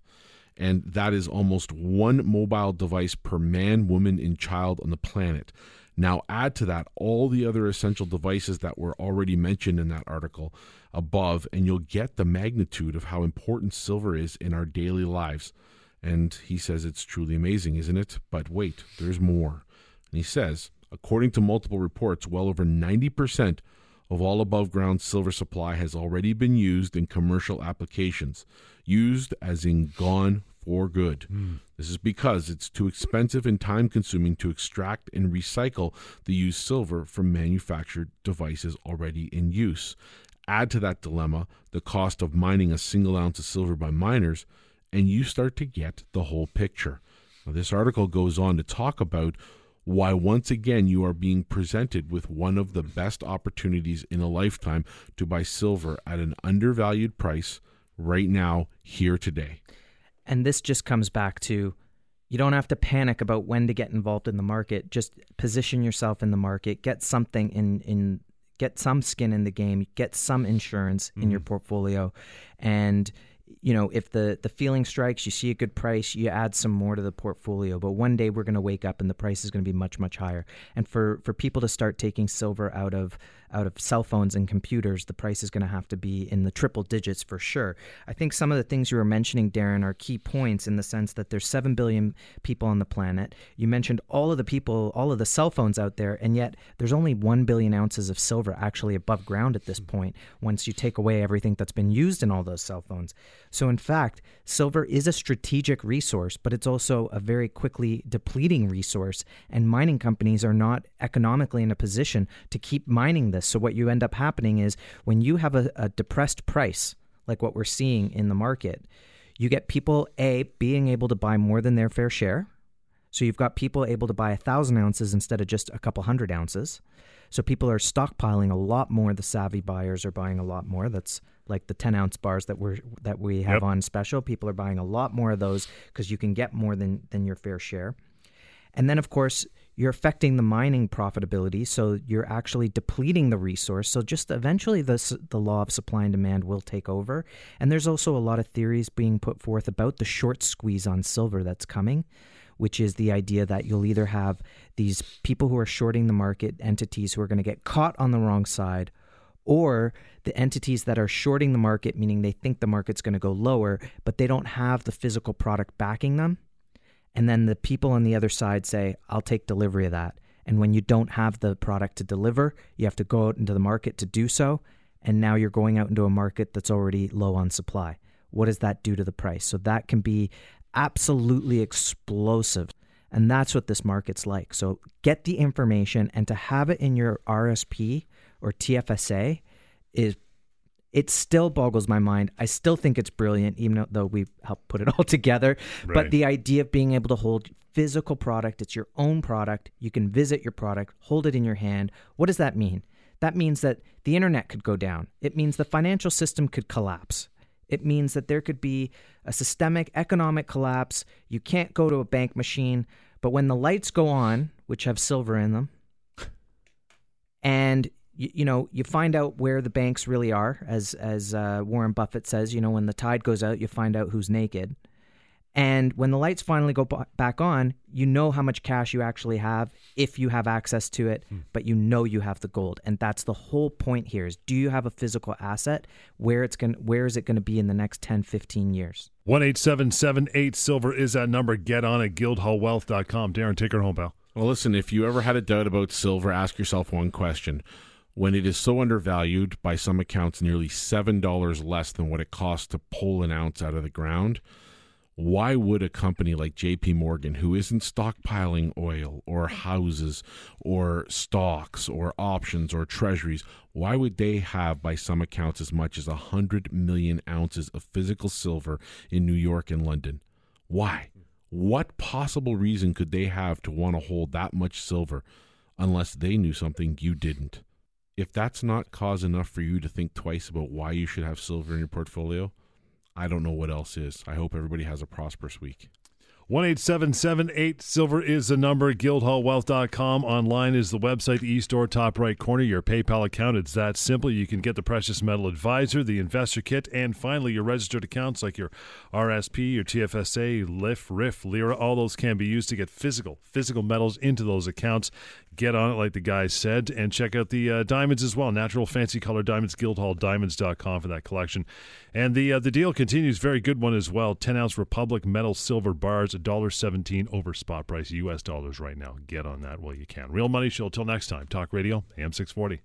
And that is almost one mobile device per man, woman, and child on the planet. Now, add to that all the other essential devices that were already mentioned in that article above, and you'll get the magnitude of how important silver is in our daily lives. And he says it's truly amazing, isn't it? But wait, there's more. And he says, according to multiple reports, well over 90% of all above ground silver supply has already been used in commercial applications, used as in gone for good. Mm. This is because it's too expensive and time consuming to extract and recycle the used silver from manufactured devices already in use. Add to that dilemma the cost of mining a single ounce of silver by miners, and you start to get the whole picture. Now, this article goes on to talk about why once again you are being presented with one of the best opportunities in a lifetime to buy silver at an undervalued price right now, here today. And this just comes back to you don't have to panic about when to get involved in the market. Just position yourself in the market, get something in in get some skin in the game, get some insurance mm-hmm. in your mm-hmm. portfolio and you know, if the the feeling strikes, you see a good price, you add some more to the portfolio. But one day we're going to wake up and the price is going to be much much higher. And for for people to start taking silver out of out of cell phones and computers, the price is going to have to be in the triple digits for sure. I think some of the things you were mentioning, Darren, are key points in the sense that there's seven billion people on the planet. You mentioned all of the people, all of the cell phones out there, and yet there's only one billion ounces of silver actually above ground at this mm. point. Once you take away everything that's been used in all those cell phones. So, in fact, silver is a strategic resource, but it's also a very quickly depleting resource, and mining companies are not economically in a position to keep mining this. So, what you end up happening is when you have a, a depressed price, like what we're seeing in the market, you get people, A, being able to buy more than their fair share. So, you've got people able to buy a thousand ounces instead of just a couple hundred ounces. So people are stockpiling a lot more. The savvy buyers are buying a lot more. That's like the 10 ounce bars that we're that we have yep. on special. People are buying a lot more of those because you can get more than than your fair share. And then of course you're affecting the mining profitability, so you're actually depleting the resource. So just eventually, the the law of supply and demand will take over. And there's also a lot of theories being put forth about the short squeeze on silver that's coming which is the idea that you'll either have these people who are shorting the market, entities who are going to get caught on the wrong side, or the entities that are shorting the market, meaning they think the market's going to go lower, but they don't have the physical product backing them. And then the people on the other side say, I'll take delivery of that. And when you don't have the product to deliver, you have to go out into the market to do so. And now you're going out into a market that's already low on supply. What does that do to the price? So that can be absolutely explosive. And that's what this market's like. So get the information and to have it in your RSP or TFSA is it still boggles my mind. I still think it's brilliant, even though we helped put it all together. Right. But the idea of being able to hold physical product, it's your own product. You can visit your product, hold it in your hand. What does that mean? That means that the internet could go down. It means the financial system could collapse. It means that there could be a systemic economic collapse. You can't go to a bank machine. But when the lights go on, which have silver in them, and you, you know you find out where the banks really are, as as uh, Warren Buffett says, you know when the tide goes out, you find out who's naked. And when the lights finally go b- back on, you know how much cash you actually have if you have access to it, mm. but you know you have the gold. And that's the whole point here is do you have a physical asset? Where it's going where is it going to be in the next 10, 15 years? 18778 silver is that number. Get on at guildhallwealth.com. Darren, take her home, pal. Well, listen, if you ever had a doubt about silver, ask yourself one question. When it is so undervalued, by some accounts nearly $7 less than what it costs to pull an ounce out of the ground, why would a company like JP Morgan, who isn't stockpiling oil or houses or stocks or options or treasuries, why would they have, by some accounts, as much as 100 million ounces of physical silver in New York and London? Why? What possible reason could they have to want to hold that much silver unless they knew something you didn't? If that's not cause enough for you to think twice about why you should have silver in your portfolio, I don't know what else is. I hope everybody has a prosperous week. 18778 Silver is the number. Guildhallwealth.com. Online is the website, the e-store, top right corner. Your PayPal account. It's that simple. You can get the Precious Metal Advisor, the Investor Kit, and finally your registered accounts like your RSP, your TFSA, LIF, RIF, LIRA. All those can be used to get physical, physical metals into those accounts. Get on it, like the guy said, and check out the uh, diamonds as well. Natural fancy color diamonds, guildhall guildhalldiamonds.com for that collection. And the uh, the deal continues. Very good one as well. 10 ounce Republic metal silver bars $1.17 over spot price US dollars right now. Get on that while you can. Real Money Show. Till next time. Talk Radio, AM 640.